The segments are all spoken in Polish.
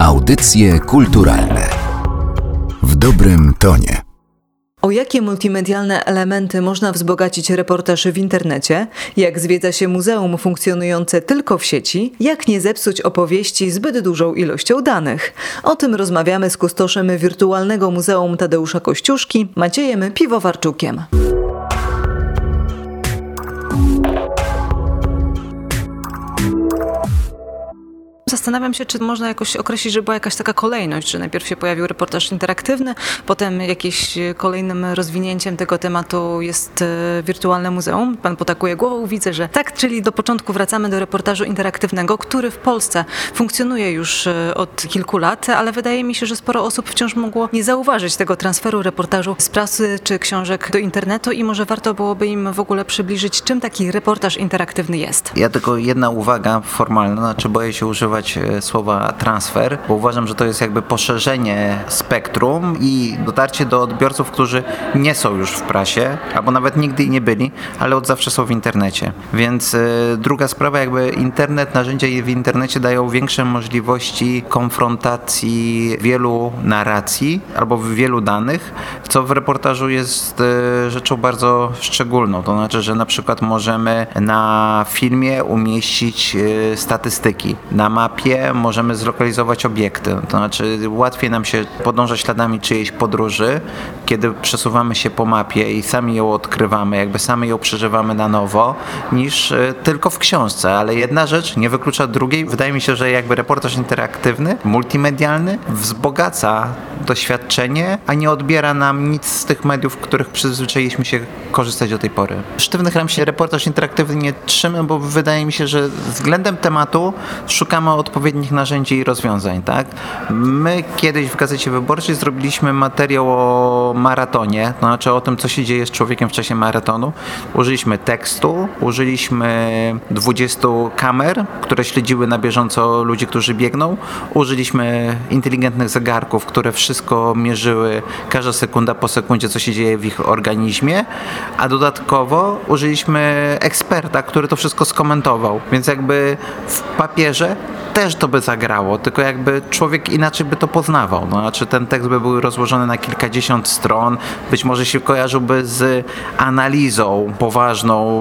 Audycje kulturalne w dobrym tonie. O jakie multimedialne elementy można wzbogacić reportaż w internecie? Jak zwiedza się muzeum funkcjonujące tylko w sieci? Jak nie zepsuć opowieści zbyt dużą ilością danych? O tym rozmawiamy z kustoszem wirtualnego Muzeum Tadeusza Kościuszki, Maciejem Piwowarczukiem. Zastanawiam się, czy można jakoś określić, że była jakaś taka kolejność, że najpierw się pojawił reportaż interaktywny, potem jakimś kolejnym rozwinięciem tego tematu jest e, wirtualne muzeum. Pan potakuje głową, widzę, że tak, czyli do początku wracamy do reportażu interaktywnego, który w Polsce funkcjonuje już e, od kilku lat, ale wydaje mi się, że sporo osób wciąż mogło nie zauważyć tego transferu reportażu z prasy czy książek do internetu i może warto byłoby im w ogóle przybliżyć, czym taki reportaż interaktywny jest. Ja tylko jedna uwaga formalna, znaczy boję się używać używać e, słowa transfer, bo uważam, że to jest jakby poszerzenie spektrum i dotarcie do odbiorców, którzy nie są już w prasie, albo nawet nigdy nie byli, ale od zawsze są w internecie. Więc y, druga sprawa, jakby internet, narzędzia w internecie dają większe możliwości konfrontacji wielu narracji albo wielu danych, co w reportażu jest y, rzeczą bardzo szczególną. To znaczy, że na przykład możemy na filmie umieścić statystyki, na mapie możemy zlokalizować obiekty. To znaczy łatwiej nam się podążać śladami czyjejś podróży, kiedy przesuwamy się po mapie i sami ją odkrywamy, jakby sami ją przeżywamy na nowo, niż e, tylko w książce. Ale jedna rzecz nie wyklucza drugiej. Wydaje mi się, że jakby reportaż interaktywny, multimedialny wzbogaca doświadczenie, a nie odbiera nam nic z tych mediów, których przyzwyczailiśmy się korzystać do tej pory. Sztywnych ram się reportaż interaktywny nie trzyma, bo wydaje mi się, że względem tematu szukamy odpowiednich narzędzi i rozwiązań, tak? My kiedyś w Gazecie Wyborczej zrobiliśmy materiał o maratonie, to znaczy o tym, co się dzieje z człowiekiem w czasie maratonu. Użyliśmy tekstu, użyliśmy 20 kamer, które śledziły na bieżąco ludzi, którzy biegną. Użyliśmy inteligentnych zegarków, które wszystko mierzyły każda sekunda po sekundzie, co się dzieje w ich organizmie, a dodatkowo użyliśmy eksperta, który to wszystko skomentował. Więc jakby w papierze też to by zagrało, tylko jakby człowiek inaczej by to poznawał. No, znaczy ten tekst by był rozłożony na kilkadziesiąt stron, być może się kojarzyłby z analizą poważną,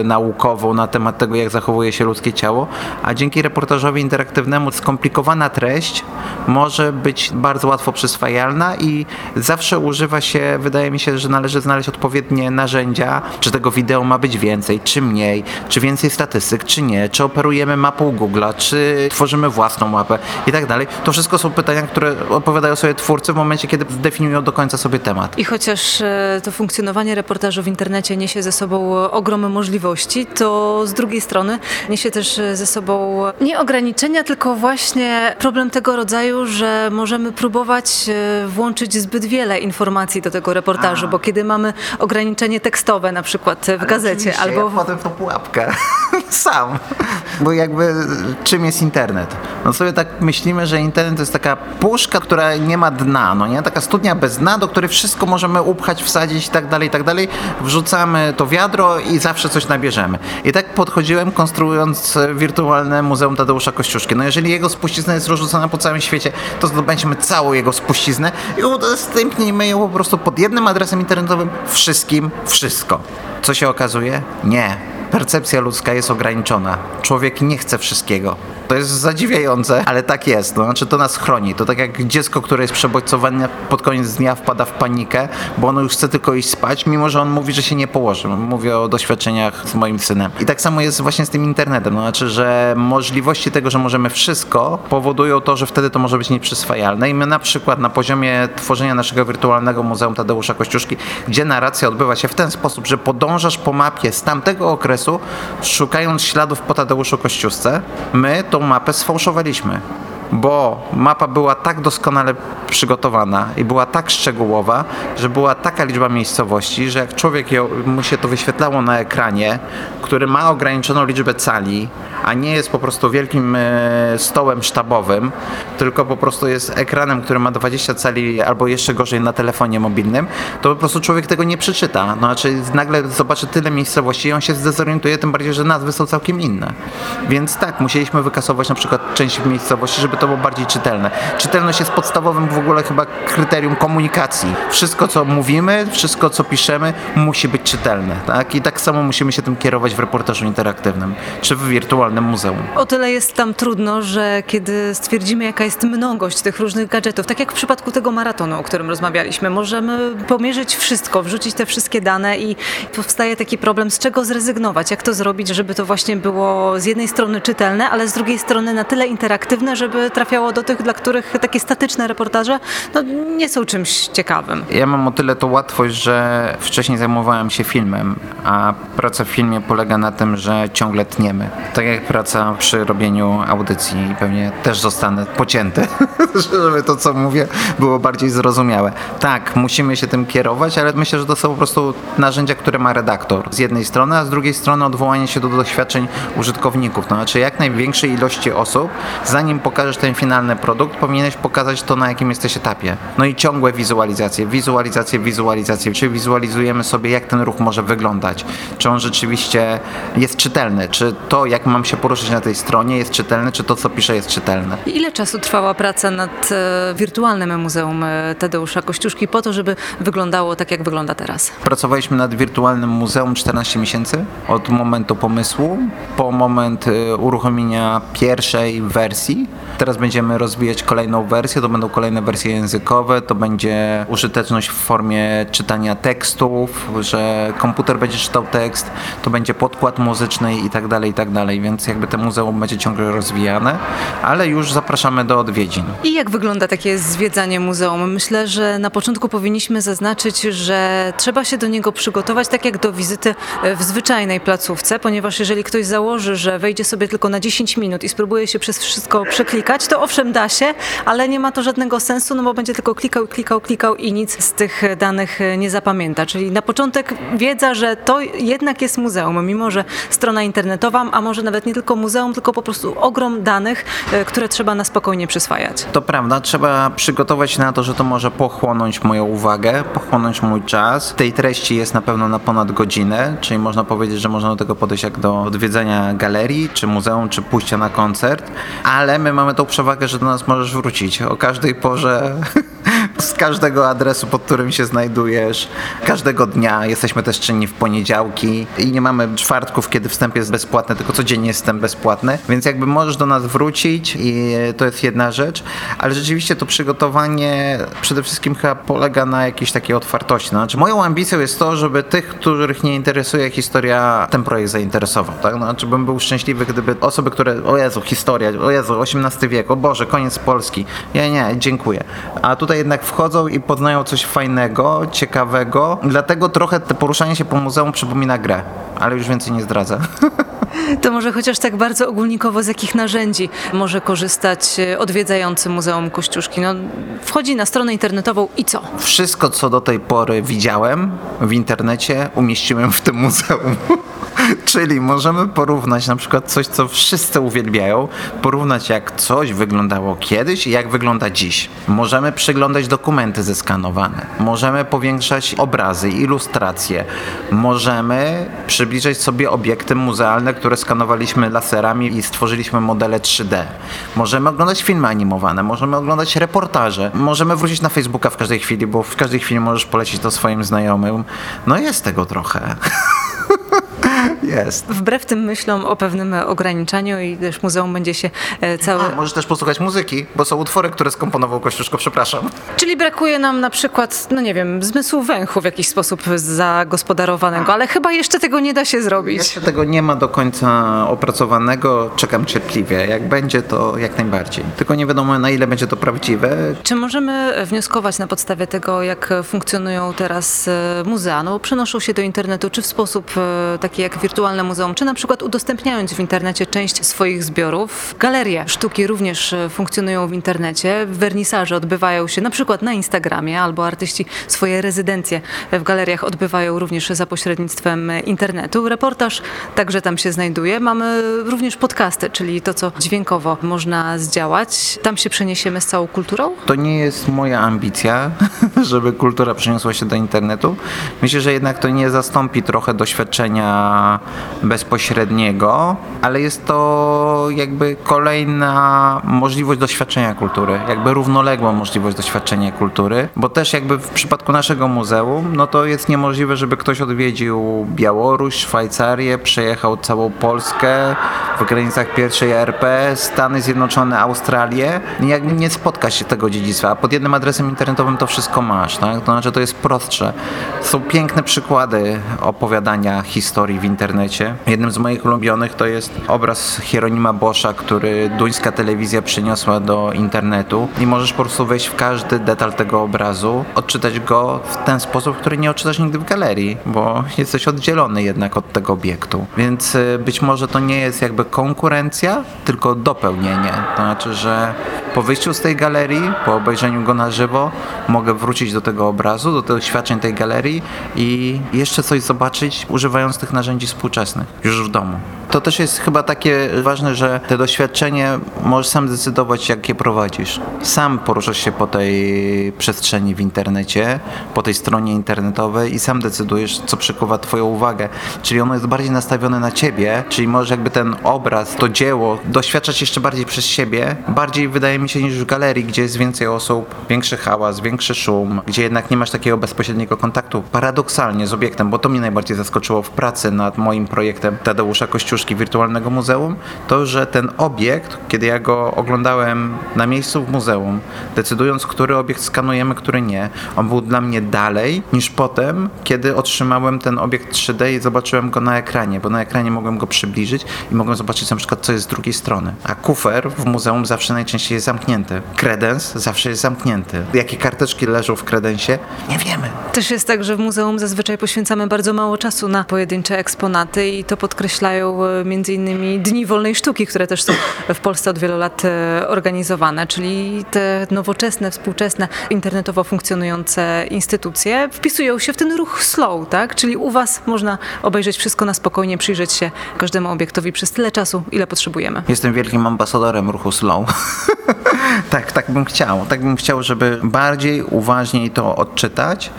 e, naukową na temat tego, jak zachowuje się ludzkie ciało, a dzięki reportażowi interaktywnemu skomplikowana treść może być bardzo łatwo przyswajalna i zawsze używa się, wydaje mi się, że należy znaleźć odpowiednie narzędzia, czy tego wideo ma być więcej, czy mniej, czy więcej statystyk, czy nie, czy operujemy mapą Google'a, czy tworzymy własną mapę i tak dalej. To wszystko są pytania, które odpowiadają sobie twórcy w momencie, kiedy zdefiniują do końca sobie temat. I chociaż e, to funkcjonowanie reportażu w internecie niesie ze sobą ogromne możliwości, to z drugiej strony niesie też ze sobą nie ograniczenia, tylko właśnie problem tego rodzaju, że możemy próbować e, włączyć zbyt wiele informacji do tego reportażu, A. bo kiedy mamy ograniczenie tekstowe na przykład w gazecie albo... Ja potem to pułapkę sam, bo jakby czym jest internet. No sobie tak myślimy, że internet to jest taka puszka, która nie ma dna, no nie? Taka studnia bez dna, do której wszystko możemy upchać, wsadzić i tak dalej, i tak dalej. Wrzucamy to wiadro i zawsze coś nabierzemy. I tak podchodziłem konstruując wirtualne Muzeum Tadeusza Kościuszki. No jeżeli jego spuścizna jest rozrzucona po całym świecie, to zdobędziemy całą jego spuściznę i udostępnijmy ją po prostu pod jednym adresem internetowym wszystkim wszystko. Co się okazuje? Nie. Percepcja ludzka jest ograniczona. Człowiek nie chce wszystkiego. To jest zadziwiające, ale tak jest. To znaczy to nas chroni. To tak jak dziecko, które jest przebodźcowane pod koniec dnia wpada w panikę, bo ono już chce tylko iść spać, mimo że on mówi, że się nie położy. Mówię o doświadczeniach z moim synem. I tak samo jest właśnie z tym internetem. To znaczy, że możliwości tego, że możemy wszystko, powodują to, że wtedy to może być nieprzyswajalne. I my na przykład na poziomie tworzenia naszego wirtualnego Muzeum Tadeusza Kościuszki, gdzie narracja odbywa się w ten sposób, że podążasz po mapie z tamtego okresu, szukając śladów po Tadeuszu Kościuszce, my tą mapę sfałszowaliśmy bo mapa była tak doskonale przygotowana i była tak szczegółowa, że była taka liczba miejscowości, że jak człowiek ją, mu się to wyświetlało na ekranie, który ma ograniczoną liczbę cali, a nie jest po prostu wielkim e, stołem sztabowym, tylko po prostu jest ekranem, który ma 20 cali albo jeszcze gorzej na telefonie mobilnym, to po prostu człowiek tego nie przeczyta. No, znaczy nagle zobaczy tyle miejscowości i on się zdezorientuje, tym bardziej, że nazwy są całkiem inne. Więc tak, musieliśmy wykasować na przykład część miejscowości, żeby to było bardziej czytelne. Czytelność jest podstawowym w ogóle chyba kryterium komunikacji. Wszystko, co mówimy, wszystko, co piszemy, musi być czytelne. Tak? I tak samo musimy się tym kierować w reportażu interaktywnym, czy w wirtualnym muzeum. O tyle jest tam trudno, że kiedy stwierdzimy, jaka jest mnogość tych różnych gadżetów, tak jak w przypadku tego maratonu, o którym rozmawialiśmy, możemy pomierzyć wszystko, wrzucić te wszystkie dane i powstaje taki problem, z czego zrezygnować, jak to zrobić, żeby to właśnie było z jednej strony czytelne, ale z drugiej strony na tyle interaktywne, żeby trafiało do tych, dla których takie statyczne reportaże no, nie są czymś ciekawym. Ja mam o tyle to łatwość, że wcześniej zajmowałem się filmem, a praca w filmie polega na tym, że ciągle tniemy. Tak jak praca przy robieniu audycji pewnie też zostanę pocięty, żeby to, co mówię, było bardziej zrozumiałe. Tak, musimy się tym kierować, ale myślę, że to są po prostu narzędzia, które ma redaktor z jednej strony, a z drugiej strony odwołanie się do doświadczeń użytkowników. To znaczy jak największej ilości osób, zanim pokażesz ten finalny produkt, powinieneś pokazać to, na jakim jesteś etapie. No i ciągłe wizualizacje, wizualizacje, wizualizacje. Czy wizualizujemy sobie, jak ten ruch może wyglądać? Czy on rzeczywiście jest czytelny? Czy to, jak mam się poruszyć na tej stronie jest czytelne? Czy to, co piszę jest czytelne? Ile czasu trwała praca nad e, wirtualnym Muzeum e, Tadeusza Kościuszki po to, żeby wyglądało tak, jak wygląda teraz? Pracowaliśmy nad wirtualnym muzeum 14 miesięcy od momentu pomysłu po moment y, uruchomienia pierwszej wersji. Teraz będziemy rozwijać kolejną wersję, to będą kolejne wersje językowe, to będzie użyteczność w formie czytania tekstów, że komputer będzie czytał tekst, to będzie podkład muzyczny i tak dalej, i tak dalej, więc jakby to muzeum będzie ciągle rozwijane, ale już zapraszamy do odwiedzin. I jak wygląda takie zwiedzanie muzeum? Myślę, że na początku powinniśmy zaznaczyć, że trzeba się do niego przygotować tak jak do wizyty w zwyczajnej placówce, ponieważ jeżeli ktoś założy, że wejdzie sobie tylko na 10 minut i spróbuje się przez wszystko przeklikać, to owszem da się, ale nie ma to żadnego sensu, no bo będzie tylko klikał, klikał, klikał i nic z tych danych nie zapamięta. Czyli na początek wiedza, że to jednak jest muzeum, mimo że strona internetowa, a może nawet nie tylko muzeum, tylko po prostu ogrom danych, e, które trzeba na spokojnie przyswajać. To prawda, trzeba przygotować się na to, że to może pochłonąć moją uwagę, pochłonąć mój czas. Tej treści jest na pewno na ponad godzinę, czyli można powiedzieć, że można do tego podejść jak do odwiedzenia galerii, czy muzeum, czy pójścia na koncert, ale my mamy tą przewagę, że do nas możesz wrócić. O każdej porze, z każdego adresu, pod którym się znajdujesz, każdego dnia. Jesteśmy też czynni w poniedziałki i nie mamy czwartków, kiedy wstęp jest bezpłatny, tylko codziennie jest wstęp bezpłatny, więc jakby możesz do nas wrócić i to jest jedna rzecz, ale rzeczywiście to przygotowanie przede wszystkim chyba polega na jakiejś takiej otwartości. Znaczy moją ambicją jest to, żeby tych, których nie interesuje historia, ten projekt zainteresował. Tak? Znaczy bym był szczęśliwy, gdyby osoby, które, o Jezu, historia, o Jezu, XVIII wiek, o Boże, koniec Polski. Ja nie, dziękuję. A tutaj jednak wchodzą i poznają coś fajnego, ciekawego. Dlatego trochę te poruszanie się po muzeum przypomina grę, ale już więcej nie zdradzę. To może chociaż tak bardzo ogólnikowo, z jakich narzędzi może korzystać e, odwiedzający Muzeum Kościuszki? No, wchodzi na stronę internetową i co? Wszystko, co do tej pory widziałem w internecie, umieściłem w tym muzeum. Czyli możemy porównać na przykład coś, co wszyscy uwielbiają, porównać jak coś wyglądało kiedyś i jak wygląda dziś. Możemy przyglądać dokumenty zeskanowane, możemy powiększać obrazy, ilustracje, możemy przybliżać sobie obiekty muzealne, które skanowaliśmy laserami i stworzyliśmy modele 3D. Możemy oglądać filmy animowane, możemy oglądać reportaże, możemy wrócić na Facebooka w każdej chwili, bo w każdej chwili możesz polecić to swoim znajomym. No jest tego trochę. Jest. Wbrew tym myślom o pewnym ograniczaniu i też muzeum będzie się e, całe... A, możesz też posłuchać muzyki, bo są utwory, które skomponował Kościuszko, przepraszam. Czyli brakuje nam na przykład, no nie wiem, zmysłu węchu w jakiś sposób zagospodarowanego, ale chyba jeszcze tego nie da się zrobić. Jeszcze tego nie ma do końca opracowanego, czekam cierpliwie. Jak będzie, to jak najbardziej. Tylko nie wiadomo, na ile będzie to prawdziwe. Czy możemy wnioskować na podstawie tego, jak funkcjonują teraz e, muzea? No, przenoszą się do internetu, czy w sposób e, taki jak wirtualne muzeum, czy na przykład udostępniając w internecie część swoich zbiorów. Galerie sztuki również e, funkcjonują w internecie. Wernisaże odbywają się na przykład na Instagramie, albo artyści swoje rezydencje w galeriach odbywają również za pośrednictwem internetu. Reportaż także tam się znajduje. Mamy również podcasty, czyli to, co dźwiękowo można zdziałać. Tam się przeniesiemy z całą kulturą? To nie jest moja ambicja, żeby kultura przeniosła się do internetu. Myślę, że jednak to nie zastąpi trochę doświadczenia bezpośredniego, ale jest to jakby kolejna możliwość doświadczenia kultury, jakby równoległa możliwość doświadczenia kultury, bo też jakby w przypadku naszego muzeum, no to jest niemożliwe, żeby ktoś odwiedził Białoruś, Szwajcarię, przejechał całą Polskę w granicach pierwszej RP, Stany Zjednoczone, Australię jakby nie spotka się tego dziedzictwa, a pod jednym adresem internetowym to wszystko masz, tak? To znaczy to jest prostsze. Są piękne przykłady opowiadania historii w internecie. Jednym z moich ulubionych to jest obraz Hieronima Boscha, który duńska telewizja przyniosła do internetu i możesz po prostu wejść w każdy detal tego obrazu, odczytać go w ten sposób, który nie odczytasz nigdy w galerii, bo jesteś oddzielony jednak od tego obiektu. Więc y, być może to nie jest jakby konkurencja, tylko dopełnienie. To znaczy, że po wyjściu z tej galerii, po obejrzeniu go na żywo, mogę wrócić do tego obrazu, do doświadczeń tej galerii i jeszcze coś zobaczyć, używając tych narzędzi współczesnych, już w domu. To też jest chyba takie ważne, że te doświadczenie możesz sam decydować, jak je prowadzisz. Sam poruszasz się po tej przestrzeni w internecie, po tej stronie internetowej i sam decydujesz, co przykuwa Twoją uwagę. Czyli ono jest bardziej nastawione na Ciebie, czyli możesz jakby ten obraz, to dzieło doświadczać jeszcze bardziej przez siebie, bardziej wydaje mi się niż w galerii, gdzie jest więcej osób, większy hałas, większy szum, gdzie jednak nie masz takiego bezpośredniego kontaktu paradoksalnie z obiektem, bo to mnie najbardziej zaskoczyło w pracy nad moim projektem Tadeusza Wirtualnego Muzeum, to, że ten obiekt, kiedy ja go oglądałem na miejscu w muzeum, decydując, który obiekt skanujemy, który nie, on był dla mnie dalej niż potem, kiedy otrzymałem ten obiekt 3D i zobaczyłem go na ekranie, bo na ekranie mogłem go przybliżyć i mogłem zobaczyć na przykład, co jest z drugiej strony. A kufer w muzeum zawsze najczęściej jest zamknięty. Kredens zawsze jest zamknięty. Jakie karteczki leżą w kredensie? Nie wiemy. Też jest tak, że w muzeum zazwyczaj poświęcamy bardzo mało czasu na pojedyncze eksponaty i to podkreślają e, między innymi Dni Wolnej Sztuki, które też są w Polsce od wielu lat e, organizowane, czyli te nowoczesne, współczesne, internetowo funkcjonujące instytucje wpisują się w ten ruch slow, tak? Czyli u Was można obejrzeć wszystko na spokojnie, przyjrzeć się każdemu obiektowi przez tyle czasu, ile potrzebujemy. Jestem wielkim ambasadorem ruchu slow. tak, tak bym chciał. Tak bym chciał, żeby bardziej uważniej to odczytać.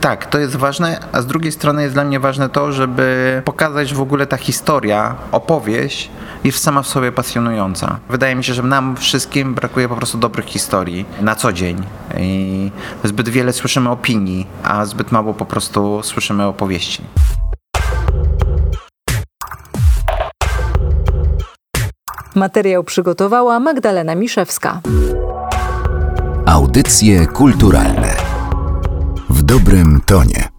Tak, to jest ważne, a z drugiej strony jest dla mnie ważne to, żeby pokazać w ogóle ta historia, opowieść jest sama w sobie pasjonująca. Wydaje mi się, że nam wszystkim brakuje po prostu dobrych historii na co dzień. I zbyt wiele słyszymy opinii, a zbyt mało po prostu słyszymy opowieści. Materiał przygotowała Magdalena Miszewska. Audycje kulturalne w dobrym tonie.